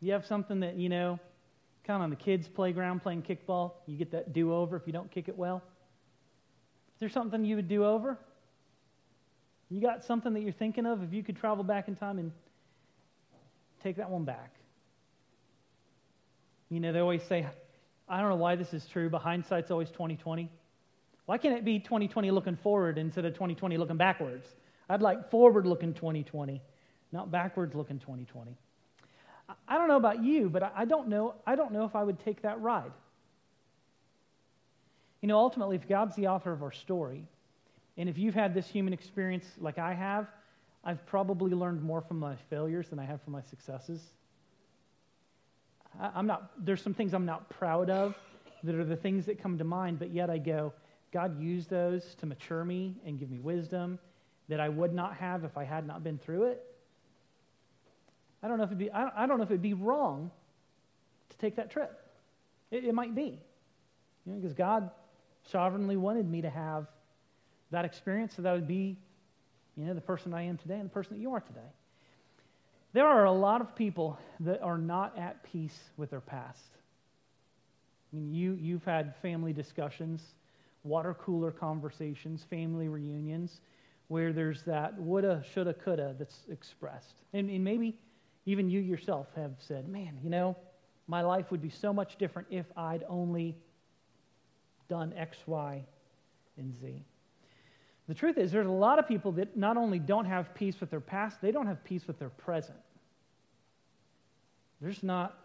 You have something that, you know, kind of on the kids' playground playing kickball, you get that do over if you don't kick it well. Is there something you would do over? You got something that you're thinking of if you could travel back in time and take that one back? You know, they always say, I don't know why this is true, but hindsight's always 2020. Why can't it be 2020 looking forward instead of 2020 looking backwards? I'd like forward looking 2020, not backwards looking 2020. I don't know about you, but I don't know, I don't know if I would take that ride. You know, ultimately, if God's the author of our story, and if you've had this human experience like I have, I've probably learned more from my failures than I have from my successes. I'm not, there's some things I'm not proud of that are the things that come to mind, but yet I go, God used those to mature me and give me wisdom that I would not have if I had not been through it. I don't know if it'd be, I don't know if it'd be wrong to take that trip. It, it might be. You know, because God sovereignly wanted me to have that experience so that I would be, you know, the person I am today and the person that you are today. There are a lot of people that are not at peace with their past. I mean, you, you've had family discussions, water cooler conversations, family reunions, where there's that woulda, shoulda, coulda that's expressed. And, and maybe even you yourself have said, man, you know, my life would be so much different if I'd only done X, Y, and Z. The truth is, there's a lot of people that not only don't have peace with their past, they don't have peace with their present. They're just not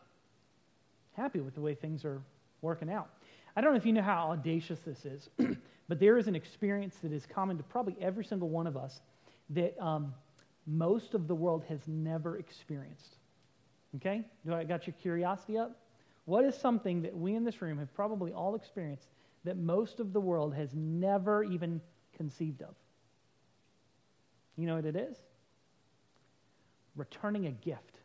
happy with the way things are working out. I don't know if you know how audacious this is, but there is an experience that is common to probably every single one of us that um, most of the world has never experienced. Okay? Do I got your curiosity up? What is something that we in this room have probably all experienced that most of the world has never even conceived of? You know what it is? Returning a gift.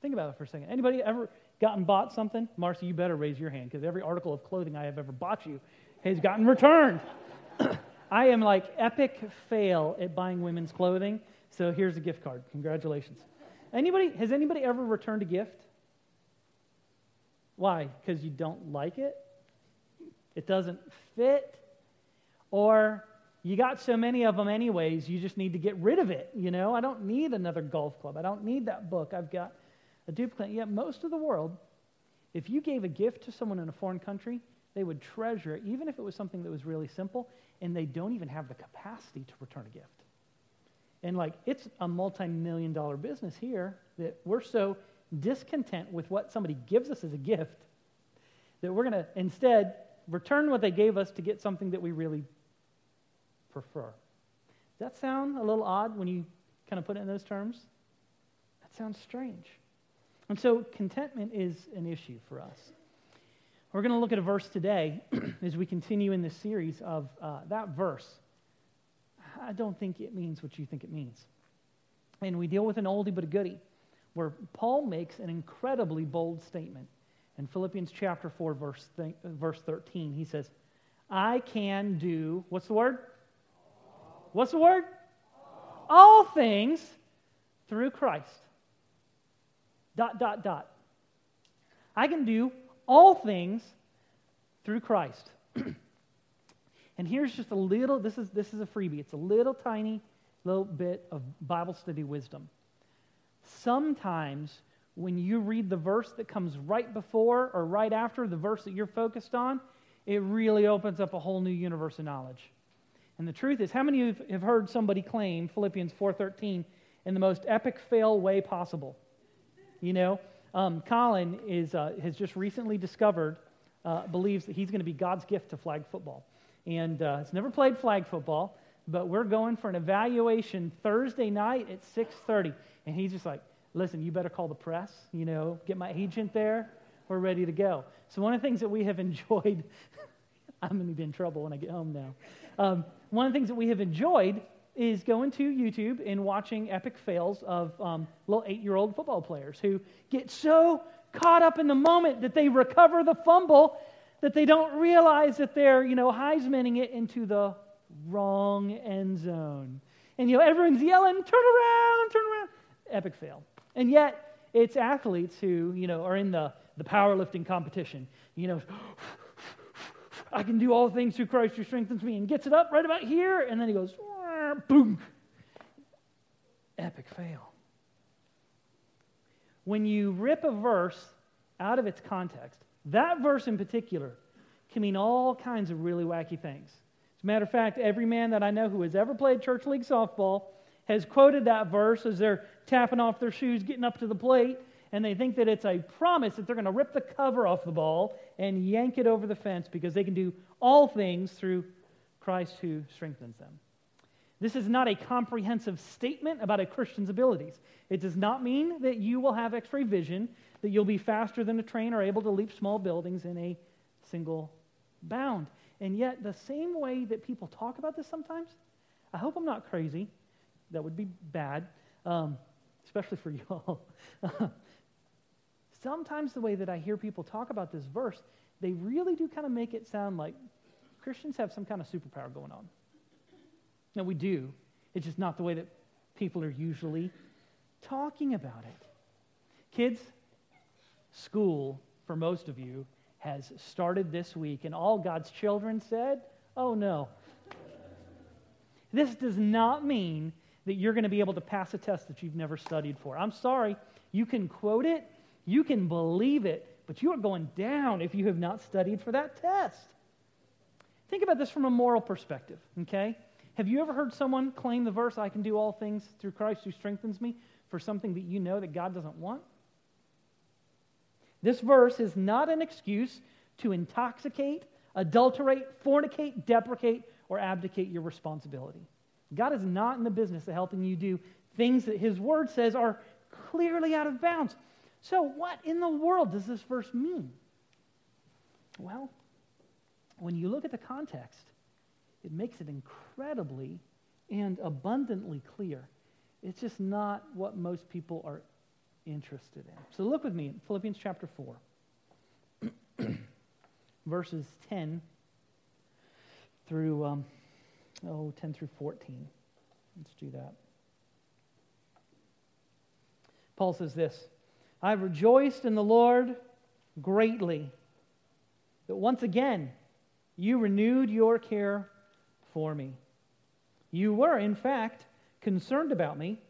Think about it for a second. Anybody ever gotten bought something? Marcy, you better raise your hand because every article of clothing I have ever bought you has gotten returned. I am like epic fail at buying women's clothing. So here's a gift card. Congratulations. Anybody has anybody ever returned a gift? Why? Because you don't like it? It doesn't fit? Or you got so many of them anyways, you just need to get rid of it, you know? I don't need another golf club. I don't need that book. I've got a duplicate. Yet most of the world, if you gave a gift to someone in a foreign country, they would treasure it, even if it was something that was really simple, and they don't even have the capacity to return a gift. And like, it's a multi million dollar business here that we're so discontent with what somebody gives us as a gift that we're going to instead return what they gave us to get something that we really prefer. Does that sound a little odd when you kind of put it in those terms? That sounds strange. And so contentment is an issue for us. We're going to look at a verse today as we continue in this series of uh, that verse. I don't think it means what you think it means. And we deal with an oldie but a goodie, where Paul makes an incredibly bold statement. In Philippians chapter 4, verse, th- verse 13, he says, I can do, what's the word? What's the word? All things through Christ. Dot, dot, dot. I can do all things through Christ. and here's just a little, this is, this is a freebie. It's a little tiny little bit of Bible study wisdom. Sometimes when you read the verse that comes right before or right after the verse that you're focused on, it really opens up a whole new universe of knowledge. And the truth is, how many of you have heard somebody claim Philippians 4:13 in the most epic fail way possible? You know, um, Colin is, uh, has just recently discovered, uh, believes that he's going to be God's gift to flag football. And uh, has never played flag football, but we're going for an evaluation Thursday night at 6.30. And he's just like, listen, you better call the press, you know, get my agent there. We're ready to go. So one of the things that we have enjoyed, I'm going to be in trouble when I get home now. Um, one of the things that we have enjoyed is going to YouTube and watching epic fails of um, little eight year old football players who get so caught up in the moment that they recover the fumble that they don't realize that they're, you know, Heismaning it into the wrong end zone. And, you know, everyone's yelling, turn around, turn around. epic fail. And yet, it's athletes who, you know, are in the, the powerlifting competition. You know, I can do all things through Christ who strengthens me, and gets it up right about here, and then he goes, boom. Epic fail. When you rip a verse out of its context, that verse in particular can mean all kinds of really wacky things. As a matter of fact, every man that I know who has ever played church league softball has quoted that verse as they're tapping off their shoes, getting up to the plate, and they think that it's a promise that they're going to rip the cover off the ball and yank it over the fence because they can do all things through Christ who strengthens them. This is not a comprehensive statement about a Christian's abilities. It does not mean that you will have x ray vision, that you'll be faster than a train or able to leap small buildings in a single bound. And yet, the same way that people talk about this sometimes, I hope I'm not crazy. That would be bad, um, especially for you all. sometimes the way that I hear people talk about this verse, they really do kind of make it sound like Christians have some kind of superpower going on. Now, we do. It's just not the way that people are usually talking about it. Kids, school, for most of you, has started this week, and all God's children said, Oh no. This does not mean that you're going to be able to pass a test that you've never studied for. I'm sorry. You can quote it, you can believe it, but you are going down if you have not studied for that test. Think about this from a moral perspective, okay? Have you ever heard someone claim the verse, I can do all things through Christ who strengthens me, for something that you know that God doesn't want? This verse is not an excuse to intoxicate, adulterate, fornicate, deprecate, or abdicate your responsibility. God is not in the business of helping you do things that His Word says are clearly out of bounds. So, what in the world does this verse mean? Well, when you look at the context, it makes it incredibly and abundantly clear. It's just not what most people are interested in. So look with me in Philippians chapter 4, verses 10 through, um, oh, 10 through 14. Let's do that. Paul says this I rejoiced in the Lord greatly that once again you renewed your care for me. You were, in fact, concerned about me,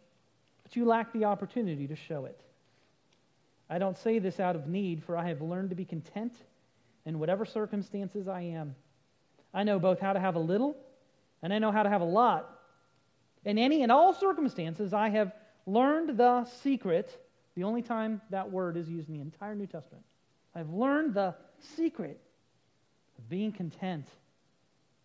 but you lacked the opportunity to show it. I don't say this out of need, for I have learned to be content in whatever circumstances I am. I know both how to have a little and I know how to have a lot. In any and all circumstances, I have learned the secret, the only time that word is used in the entire New Testament. I've learned the secret of being content,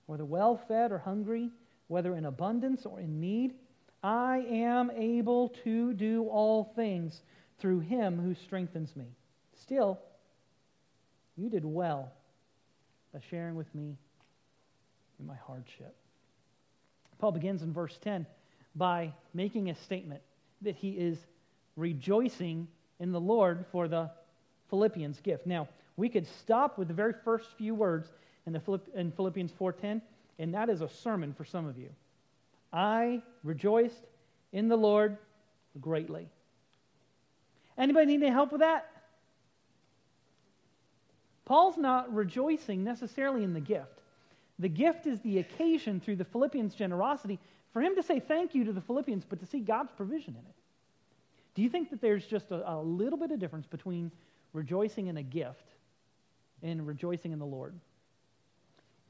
whether well fed or hungry, whether in abundance or in need. I am able to do all things through him who strengthens me. Still, you did well by sharing with me in my hardship. Paul begins in verse 10 by making a statement that he is rejoicing in the Lord for the Philippians gift. Now, we could stop with the very first few words in, the Philipp- in Philippians 4:10, and that is a sermon for some of you. I rejoiced in the Lord greatly. Anybody need any help with that? Paul's not rejoicing necessarily in the gift. The gift is the occasion through the Philippians' generosity for him to say thank you to the Philippians, but to see God's provision in it. Do you think that there's just a, a little bit of difference between rejoicing in a gift and rejoicing in the Lord?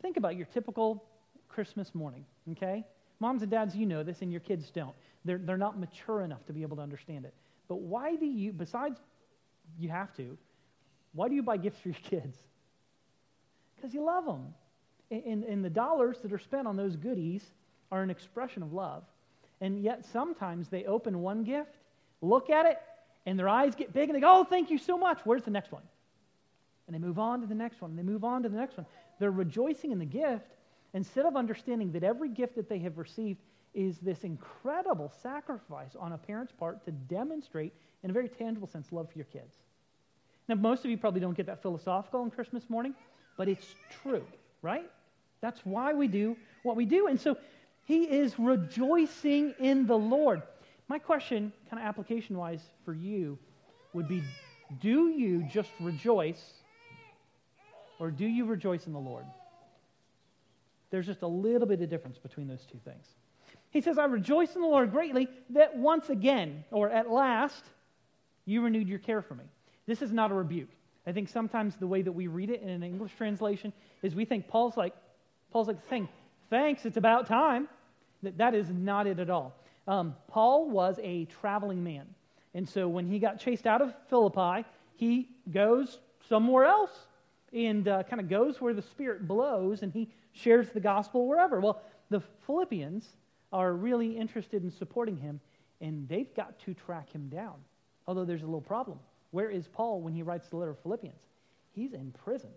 Think about your typical Christmas morning, okay? Moms and dads, you know this, and your kids don't. They're, they're not mature enough to be able to understand it. But why do you, besides you have to, why do you buy gifts for your kids? Because you love them. And, and the dollars that are spent on those goodies are an expression of love. And yet sometimes they open one gift, look at it, and their eyes get big and they go, Oh, thank you so much. Where's the next one? And they move on to the next one, and they move on to the next one. They're rejoicing in the gift instead of understanding that every gift that they have received is this incredible sacrifice on a parent's part to demonstrate, in a very tangible sense, love for your kids. Now, most of you probably don't get that philosophical on Christmas morning, but it's true, right? That's why we do what we do. And so he is rejoicing in the Lord. My question, kind of application wise for you, would be do you just rejoice or do you rejoice in the Lord? There's just a little bit of difference between those two things. He says, I rejoice in the Lord greatly that once again, or at last, you renewed your care for me. This is not a rebuke. I think sometimes the way that we read it in an English translation is we think Paul's like, Paul's like saying, thanks, it's about time. That, that is not it at all. Um, Paul was a traveling man. And so when he got chased out of Philippi, he goes somewhere else and uh, kind of goes where the Spirit blows and he shares the gospel wherever. Well, the Philippians are really interested in supporting him and they've got to track him down. Although there's a little problem. Where is Paul when he writes the letter of Philippians? He's in prison.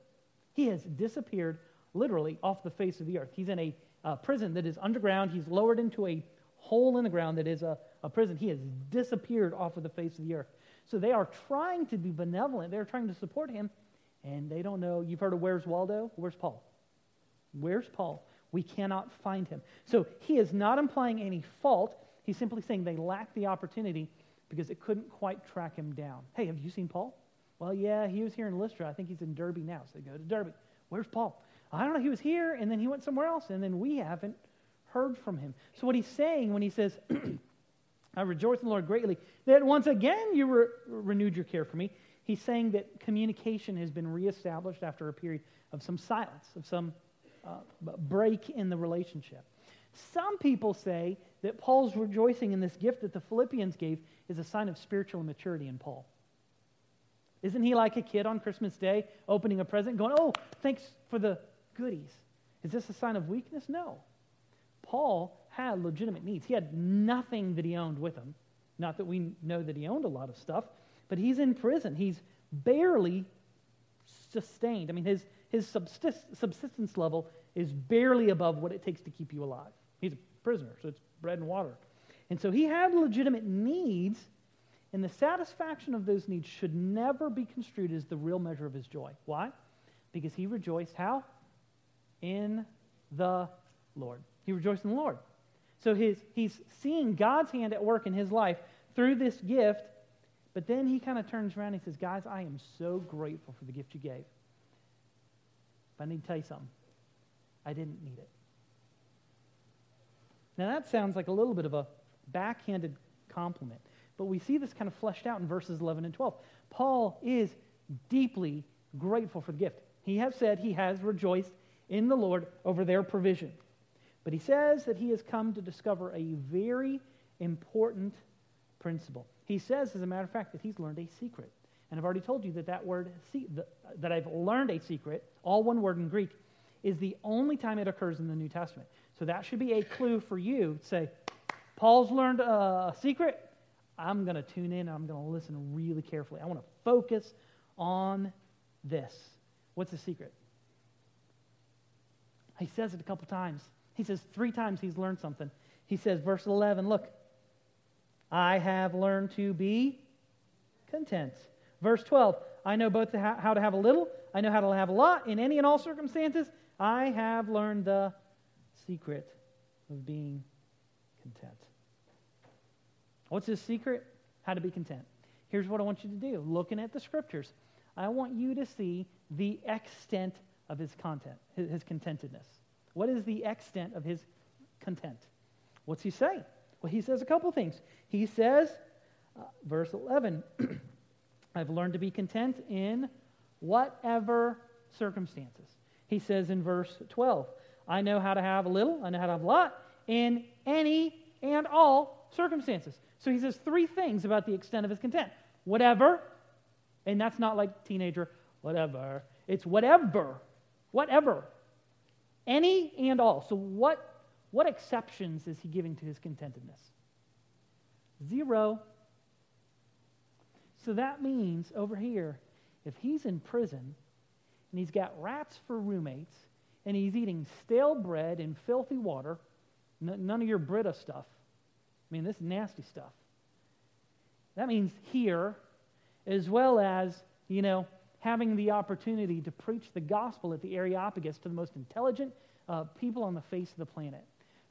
He has disappeared literally off the face of the earth. He's in a uh, prison that is underground. He's lowered into a hole in the ground that is a, a prison. He has disappeared off of the face of the earth. So they are trying to be benevolent. They're trying to support him, and they don't know. You've heard of Where's Waldo? Where's Paul? Where's Paul? We cannot find him. So he is not implying any fault. He's simply saying they lack the opportunity because it couldn't quite track him down. Hey, have you seen Paul? Well, yeah, he was here in Lystra. I think he's in Derbe now. So they go to Derbe. Where's Paul? I don't know. He was here, and then he went somewhere else, and then we haven't heard from him. So, what he's saying when he says, I rejoice in the Lord greatly, that once again you re- renewed your care for me, he's saying that communication has been reestablished after a period of some silence, of some uh, break in the relationship. Some people say that Paul's rejoicing in this gift that the Philippians gave is a sign of spiritual immaturity in Paul. Isn't he like a kid on Christmas Day opening a present, going, Oh, thanks for the goodies? Is this a sign of weakness? No. Paul had legitimate needs. He had nothing that he owned with him. Not that we know that he owned a lot of stuff, but he's in prison. He's barely sustained. I mean, his, his subsistence level is barely above what it takes to keep you alive. He's a prisoner, so it's bread and water. And so he had legitimate needs, and the satisfaction of those needs should never be construed as the real measure of his joy. Why? Because he rejoiced how? In the Lord. He rejoiced in the Lord. So his, he's seeing God's hand at work in his life through this gift, but then he kind of turns around and he says, Guys, I am so grateful for the gift you gave. But I need to tell you something. I didn't need it. Now, that sounds like a little bit of a backhanded compliment, but we see this kind of fleshed out in verses 11 and 12. Paul is deeply grateful for the gift. He has said he has rejoiced in the Lord over their provision. But he says that he has come to discover a very important principle. He says, as a matter of fact, that he's learned a secret. And I've already told you that that word, that I've learned a secret, all one word in Greek, is the only time it occurs in the New Testament. So that should be a clue for you to say, Paul's learned a secret. I'm going to tune in. I'm going to listen really carefully. I want to focus on this. What's the secret? He says it a couple times. He says three times he's learned something. He says, verse 11, look, I have learned to be content. Verse 12, I know both how to have a little, I know how to have a lot. In any and all circumstances, I have learned the secret of being content. What's his secret? How to be content. Here's what I want you to do. Looking at the scriptures, I want you to see the extent of his content, his contentedness. What is the extent of his content? What's he say? Well, he says a couple things. He says, uh, verse 11, I've learned to be content in whatever circumstances. He says in verse 12, I know how to have a little, I know how to have a lot, in any and all circumstances. So he says three things about the extent of his content. Whatever, and that's not like teenager, whatever. It's whatever, whatever. Any and all. So, what, what exceptions is he giving to his contentedness? Zero. So that means over here, if he's in prison and he's got rats for roommates and he's eating stale bread and filthy water, n- none of your Brita stuff. I mean, this is nasty stuff. That means here, as well as, you know, having the opportunity to preach the gospel at the Areopagus to the most intelligent uh, people on the face of the planet.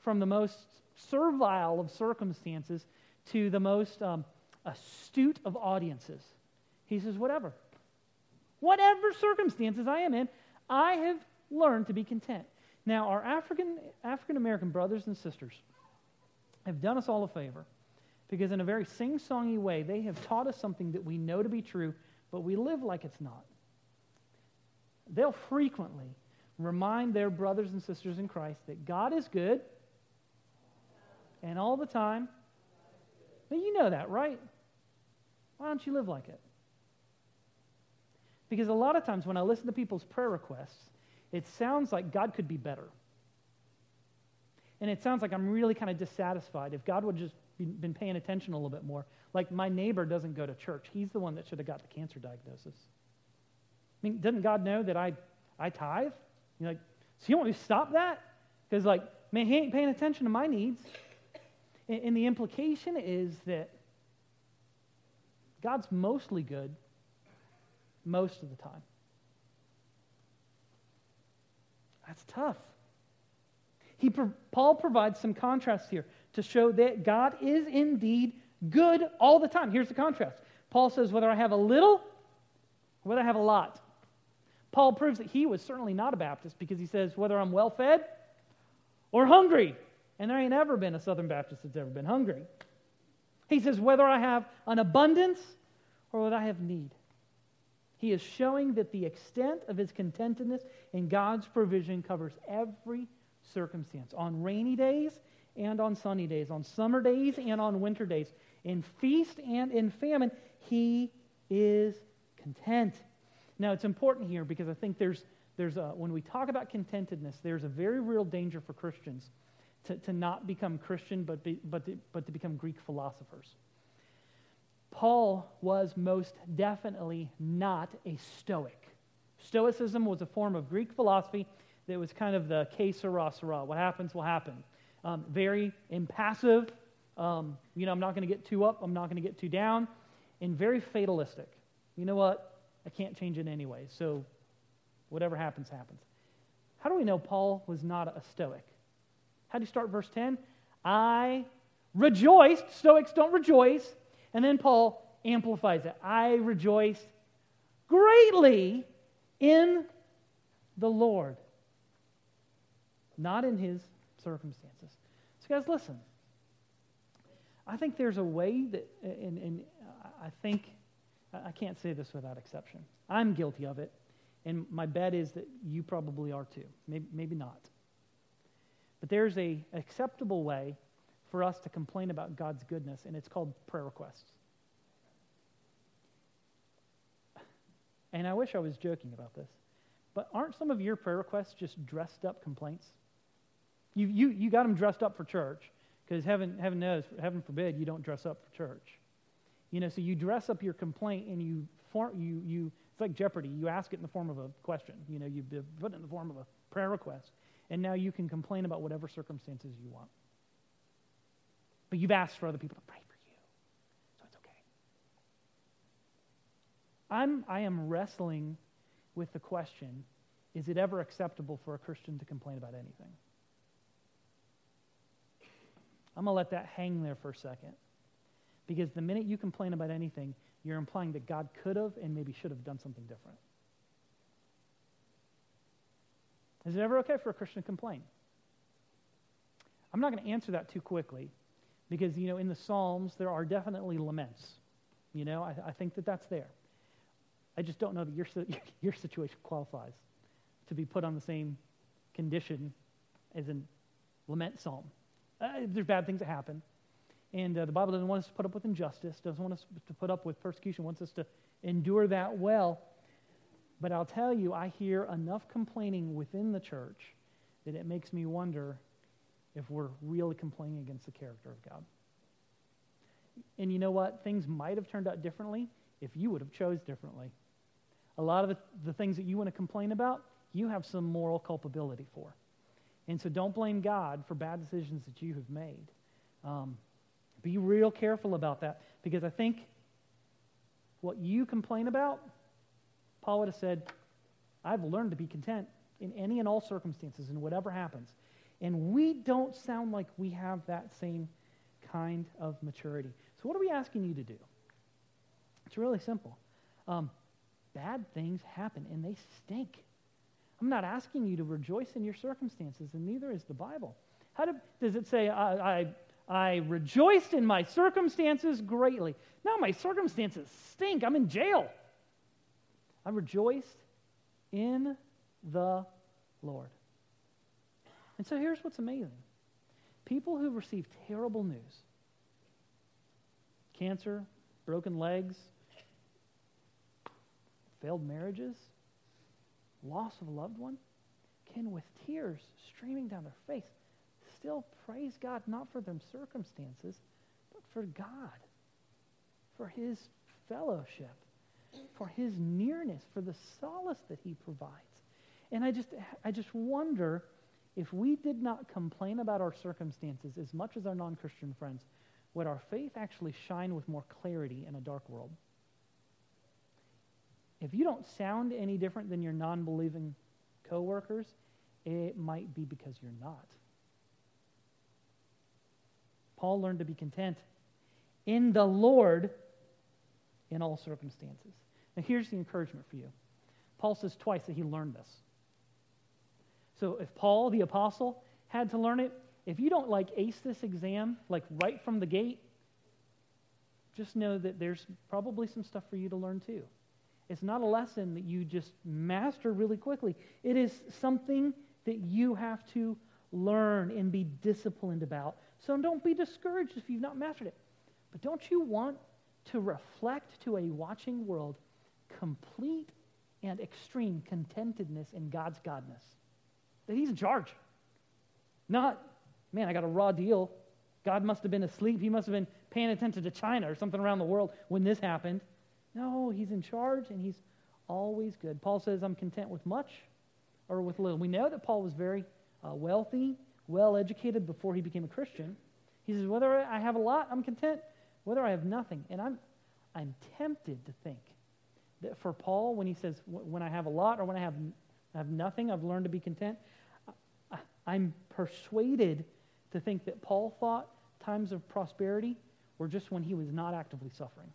From the most servile of circumstances to the most um, astute of audiences. He says, Whatever. Whatever circumstances I am in, I have learned to be content. Now, our African African American brothers and sisters have done us all a favor because, in a very sing songy way, they have taught us something that we know to be true, but we live like it's not. They'll frequently remind their brothers and sisters in Christ that God is good and all the time. But you know that, right? Why don't you live like it? Because a lot of times when I listen to people's prayer requests, it sounds like God could be better. And it sounds like I'm really kind of dissatisfied. If God would just be, been paying attention a little bit more, like my neighbor doesn't go to church. He's the one that should have got the cancer diagnosis. I mean, doesn't God know that I, I tithe? You're like, so you want me to stop that? Because, like, man, he ain't paying attention to my needs. And, the implication is that God's mostly good most of the time. That's tough. He, Paul provides some contrast here to show that God is indeed good all the time. Here's the contrast. Paul says, whether I have a little, whether I have a lot. Paul proves that he was certainly not a Baptist because he says, whether I'm well fed or hungry. And there ain't ever been a Southern Baptist that's ever been hungry. He says, whether I have an abundance or whether I have need. He is showing that the extent of his contentedness in God's provision covers every circumstance on rainy days and on sunny days, on summer days and on winter days, in feast and in famine. He is content. Now, it's important here because I think there's, there's a, when we talk about contentedness, there's a very real danger for Christians to, to not become Christian, but, be, but, to, but to become Greek philosophers. Paul was most definitely not a Stoic. Stoicism was a form of Greek philosophy that was kind of the que sera, sera. What happens will happen. Um, very impassive. Um, you know, I'm not going to get too up, I'm not going to get too down, and very fatalistic. You know what? I can't change it anyway, so whatever happens, happens. How do we know Paul was not a Stoic? How do you start verse 10? I rejoiced. Stoics don't rejoice. And then Paul amplifies it. I rejoiced greatly in the Lord, not in his circumstances. So, guys, listen. I think there's a way that, and, and I think, I can't say this without exception. I'm guilty of it, and my bet is that you probably are too. Maybe, maybe not. But there's a acceptable way for us to complain about God's goodness, and it's called prayer requests. And I wish I was joking about this, but aren't some of your prayer requests just dressed up complaints? You, you, you got them dressed up for church, because heaven, heaven knows, heaven forbid, you don't dress up for church. You know, so you dress up your complaint and you, form, you, you it's like Jeopardy. You ask it in the form of a question. You know, you put it in the form of a prayer request. And now you can complain about whatever circumstances you want. But you've asked for other people to pray for you. So it's okay. I'm, I am wrestling with the question is it ever acceptable for a Christian to complain about anything? I'm going to let that hang there for a second. Because the minute you complain about anything, you're implying that God could have and maybe should have done something different. Is it ever okay for a Christian to complain? I'm not going to answer that too quickly because, you know, in the Psalms, there are definitely laments. You know, I, I think that that's there. I just don't know that your, your situation qualifies to be put on the same condition as a lament psalm. Uh, there's bad things that happen. And uh, the Bible doesn't want us to put up with injustice, doesn't want us to put up with persecution, wants us to endure that well. But I'll tell you, I hear enough complaining within the church that it makes me wonder if we're really complaining against the character of God. And you know what? Things might have turned out differently if you would have chose differently. A lot of the, the things that you want to complain about, you have some moral culpability for. And so don't blame God for bad decisions that you have made. Um, be real careful about that because I think what you complain about Paul would have said, I've learned to be content in any and all circumstances and whatever happens. And we don't sound like we have that same kind of maturity. So, what are we asking you to do? It's really simple. Um, bad things happen and they stink. I'm not asking you to rejoice in your circumstances, and neither is the Bible. How do, does it say, I, I, I rejoiced in my circumstances greatly? Now my circumstances stink. I'm in jail. I rejoiced in the Lord. And so here's what's amazing people who receive terrible news cancer, broken legs, failed marriages, loss of a loved one can, with tears streaming down their face, still praise God not for their circumstances, but for God, for His fellowship, for His nearness, for the solace that He provides. And I just, I just wonder if we did not complain about our circumstances as much as our non Christian friends, would our faith actually shine with more clarity in a dark world? If you don't sound any different than your non believing coworkers, it might be because you're not. Paul learned to be content in the Lord in all circumstances. Now, here's the encouragement for you. Paul says twice that he learned this. So, if Paul, the apostle, had to learn it, if you don't like ace this exam, like right from the gate, just know that there's probably some stuff for you to learn too. It's not a lesson that you just master really quickly. It is something that you have to learn and be disciplined about. So don't be discouraged if you've not mastered it. But don't you want to reflect to a watching world complete and extreme contentedness in God's godness? That He's in charge. Not, man, I got a raw deal. God must have been asleep. He must have been paying attention to China or something around the world when this happened. No, he's in charge and he's always good. Paul says, I'm content with much or with little. We know that Paul was very uh, wealthy, well educated before he became a Christian. He says, Whether I have a lot, I'm content. Whether I have nothing. And I'm, I'm tempted to think for Paul, when he says, When I have a lot or when I have, I have nothing, I've learned to be content, I, I'm persuaded to think that Paul thought times of prosperity were just when he was not actively suffering.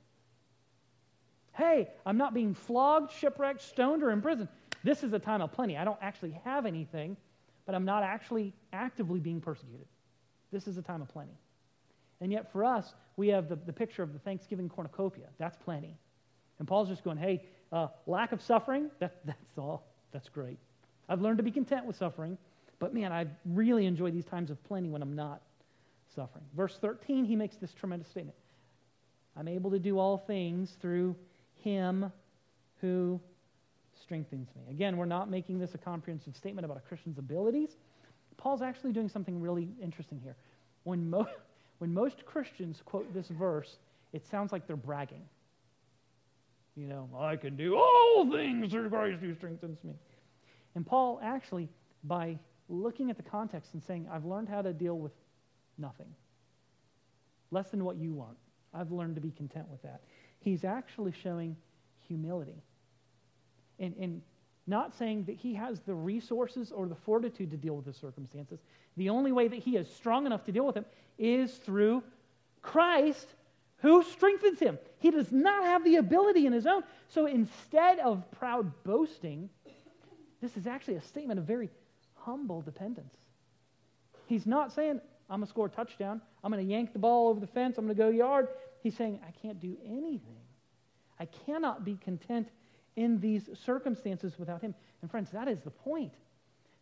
Hey, I'm not being flogged, shipwrecked, stoned, or imprisoned. This is a time of plenty. I don't actually have anything, but I'm not actually actively being persecuted. This is a time of plenty. And yet, for us, we have the, the picture of the Thanksgiving cornucopia. That's plenty. And Paul's just going, hey, uh, lack of suffering, that, that's all. That's great. I've learned to be content with suffering, but man, I really enjoy these times of plenty when I'm not suffering. Verse 13, he makes this tremendous statement I'm able to do all things through him who strengthens me. Again, we're not making this a comprehensive statement about a Christian's abilities. Paul's actually doing something really interesting here. When, mo- when most Christians quote this verse, it sounds like they're bragging. You know, I can do all things through Christ who strengthens me. And Paul actually, by looking at the context and saying, I've learned how to deal with nothing, less than what you want, I've learned to be content with that he's actually showing humility. And, and not saying that he has the resources or the fortitude to deal with the circumstances. The only way that he is strong enough to deal with them is through Christ who strengthens him. He does not have the ability in his own. So instead of proud boasting, this is actually a statement of very humble dependence. He's not saying, I'm going to score a touchdown. I'm going to yank the ball over the fence. I'm going to go yard. He's saying, I can't do anything. I cannot be content in these circumstances without Him. And friends, that is the point.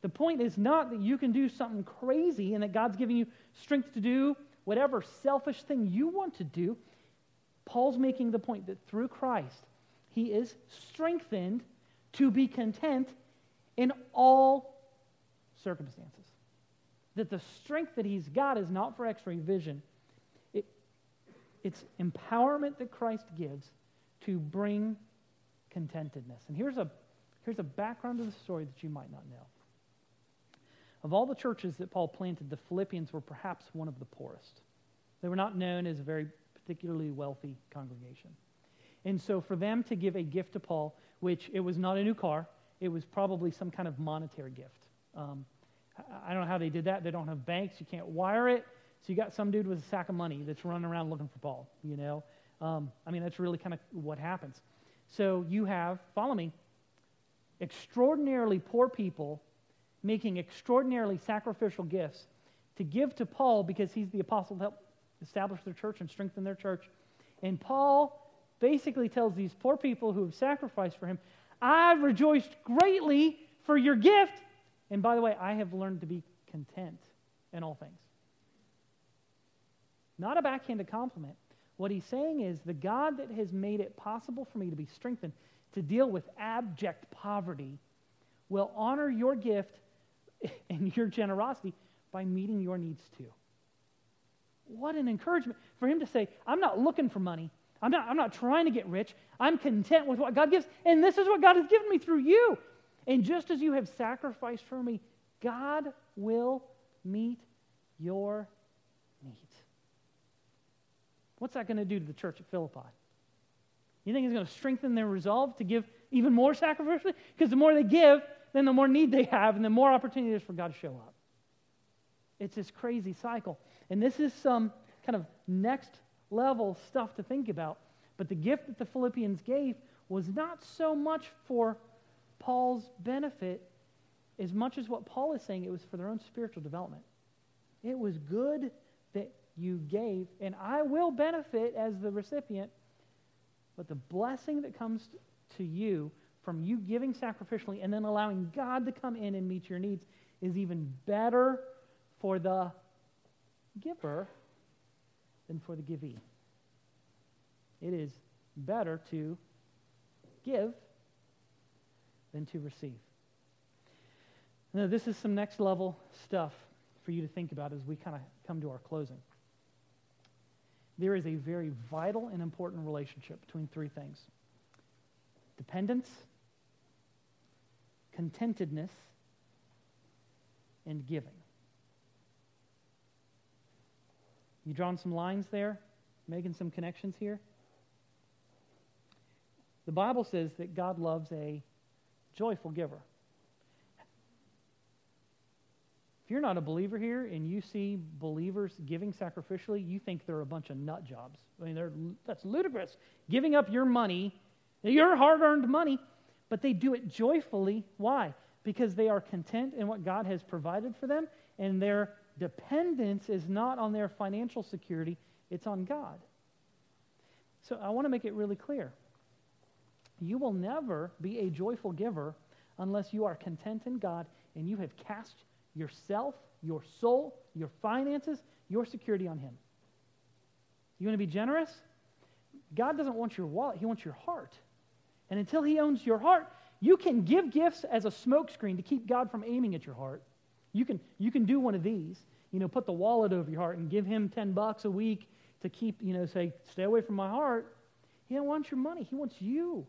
The point is not that you can do something crazy and that God's giving you strength to do whatever selfish thing you want to do. Paul's making the point that through Christ, he is strengthened to be content in all circumstances. That the strength that he's got is not for x ray vision, it's empowerment that Christ gives to bring contentedness. And here's a, here's a background to the story that you might not know. Of all the churches that Paul planted, the Philippians were perhaps one of the poorest. They were not known as a very particularly wealthy congregation. And so for them to give a gift to Paul, which it was not a new car, it was probably some kind of monetary gift. Um, I don't know how they did that. They don't have banks. You can't wire it. So you got some dude with a sack of money that's running around looking for Paul, you know? Um, I mean, that's really kind of what happens. So you have, follow me, extraordinarily poor people making extraordinarily sacrificial gifts to give to Paul because he's the apostle to help establish their church and strengthen their church. And Paul basically tells these poor people who have sacrificed for him, I rejoiced greatly for your gift. And by the way, I have learned to be content in all things. Not a backhanded compliment. What he's saying is the God that has made it possible for me to be strengthened to deal with abject poverty will honor your gift and your generosity by meeting your needs too. What an encouragement for him to say, I'm not looking for money. I'm not, I'm not trying to get rich. I'm content with what God gives. And this is what God has given me through you. And just as you have sacrificed for me, God will meet your needs. What's that going to do to the church at Philippi? You think it's going to strengthen their resolve to give even more sacrificially? Because the more they give, then the more need they have, and the more is for God to show up. It's this crazy cycle. And this is some kind of next level stuff to think about. But the gift that the Philippians gave was not so much for Paul's benefit as much as what Paul is saying, it was for their own spiritual development. It was good that you gave, and I will benefit as the recipient, but the blessing that comes to you from you giving sacrificially and then allowing God to come in and meet your needs is even better for the giver than for the givee. It is better to give than to receive. Now, this is some next level stuff for you to think about as we kind of come to our closing. There is a very vital and important relationship between three things dependence, contentedness, and giving. You drawn some lines there, making some connections here? The Bible says that God loves a joyful giver. If you're not a believer here and you see believers giving sacrificially, you think they're a bunch of nut jobs. I mean, that's ludicrous. Giving up your money, your hard earned money, but they do it joyfully. Why? Because they are content in what God has provided for them, and their dependence is not on their financial security, it's on God. So I want to make it really clear. You will never be a joyful giver unless you are content in God and you have cast yourself, your soul, your finances, your security on Him. You want to be generous? God doesn't want your wallet, He wants your heart. And until He owns your heart, you can give gifts as a smokescreen to keep God from aiming at your heart. You can, you can do one of these. You know, put the wallet over your heart and give him 10 bucks a week to keep, you know, say, stay away from my heart. He don't want your money. He wants you.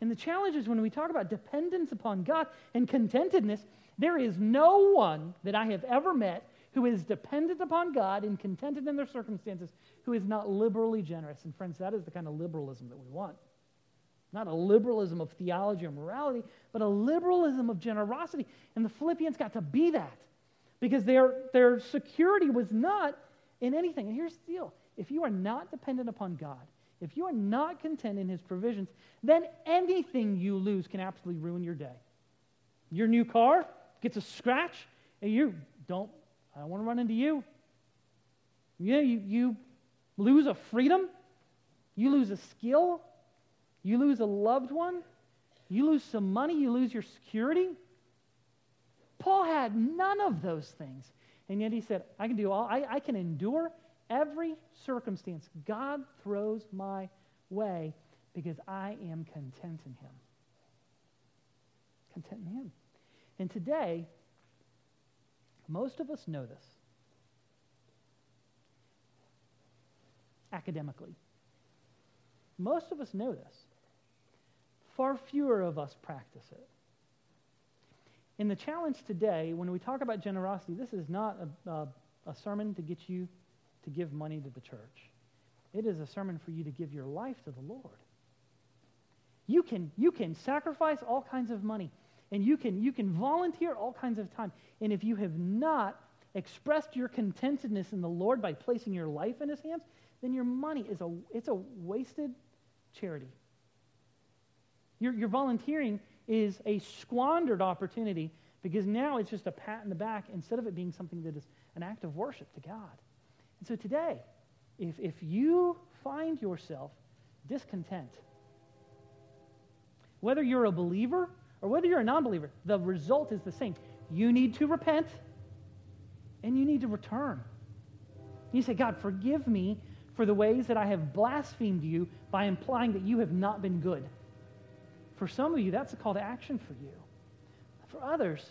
And the challenge is when we talk about dependence upon God and contentedness, there is no one that I have ever met who is dependent upon God and contented in their circumstances who is not liberally generous. And friends, that is the kind of liberalism that we want. Not a liberalism of theology or morality, but a liberalism of generosity. And the Philippians got to be that because their, their security was not in anything. And here's the deal if you are not dependent upon God, if you are not content in His provisions, then anything you lose can absolutely ruin your day. Your new car gets a scratch, and you don't, I don't want to run into you. Yeah, you, you lose a freedom, you lose a skill, you lose a loved one, you lose some money, you lose your security. Paul had none of those things. And yet he said, I can do all, I, I can endure every circumstance God throws my way because I am content in him. Content in him. And today, most of us know this academically. Most of us know this. Far fewer of us practice it. In the challenge today, when we talk about generosity, this is not a, a, a sermon to get you to give money to the church. It is a sermon for you to give your life to the Lord. You can, you can sacrifice all kinds of money, and you can, you can volunteer all kinds of time. And if you have not expressed your contentedness in the Lord by placing your life in his hands, then your money is a, it's a wasted charity. Your, your volunteering is a squandered opportunity because now it's just a pat in the back instead of it being something that is an act of worship to God. And so today, if, if you find yourself discontent, whether you're a believer or whether you're a non believer, the result is the same. You need to repent and you need to return. You say, God, forgive me for the ways that I have blasphemed you by implying that you have not been good. For some of you, that's a call to action for you. For others,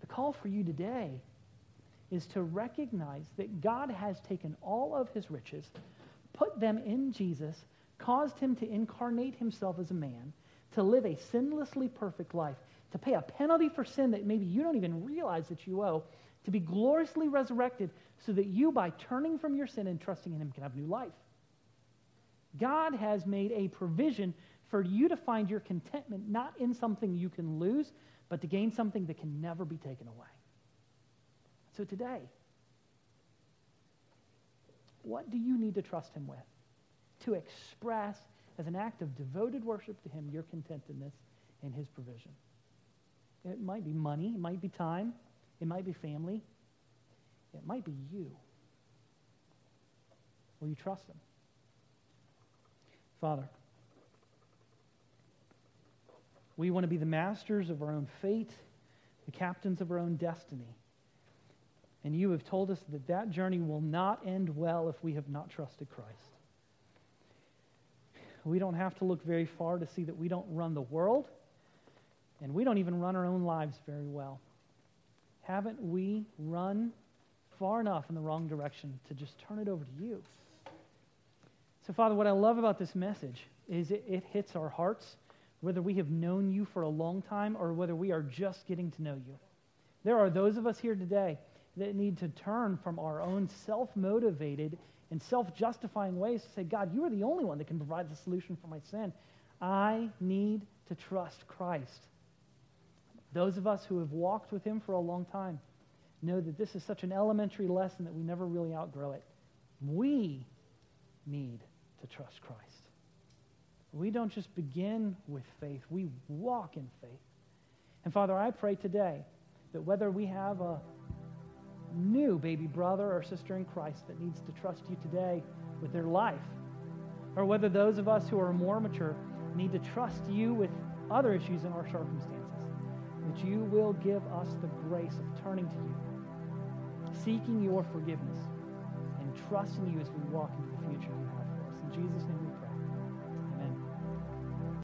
the call for you today is to recognize that God has taken all of his riches, put them in Jesus, caused him to incarnate himself as a man, to live a sinlessly perfect life, to pay a penalty for sin that maybe you don't even realize that you owe, to be gloriously resurrected so that you, by turning from your sin and trusting in him, can have new life. God has made a provision for you to find your contentment not in something you can lose, but to gain something that can never be taken away. So today, what do you need to trust him with? To express as an act of devoted worship to him your contentedness in his provision. It might be money, it might be time, it might be family, it might be you. Will you trust him? Father, we want to be the masters of our own fate, the captains of our own destiny. And you have told us that that journey will not end well if we have not trusted Christ. We don't have to look very far to see that we don't run the world, and we don't even run our own lives very well. Haven't we run far enough in the wrong direction to just turn it over to you? So, Father, what I love about this message is it, it hits our hearts whether we have known you for a long time or whether we are just getting to know you. There are those of us here today that need to turn from our own self motivated and self justifying ways to say, God, you are the only one that can provide the solution for my sin. I need to trust Christ. Those of us who have walked with him for a long time know that this is such an elementary lesson that we never really outgrow it. We need to trust Christ. We don't just begin with faith, we walk in faith. And Father, I pray today that whether we have a new baby brother or sister in Christ that needs to trust you today with their life, or whether those of us who are more mature need to trust you with other issues in our circumstances, that you will give us the grace of turning to you, seeking your forgiveness, and trusting you as we walk into the future you have for us. In Jesus' name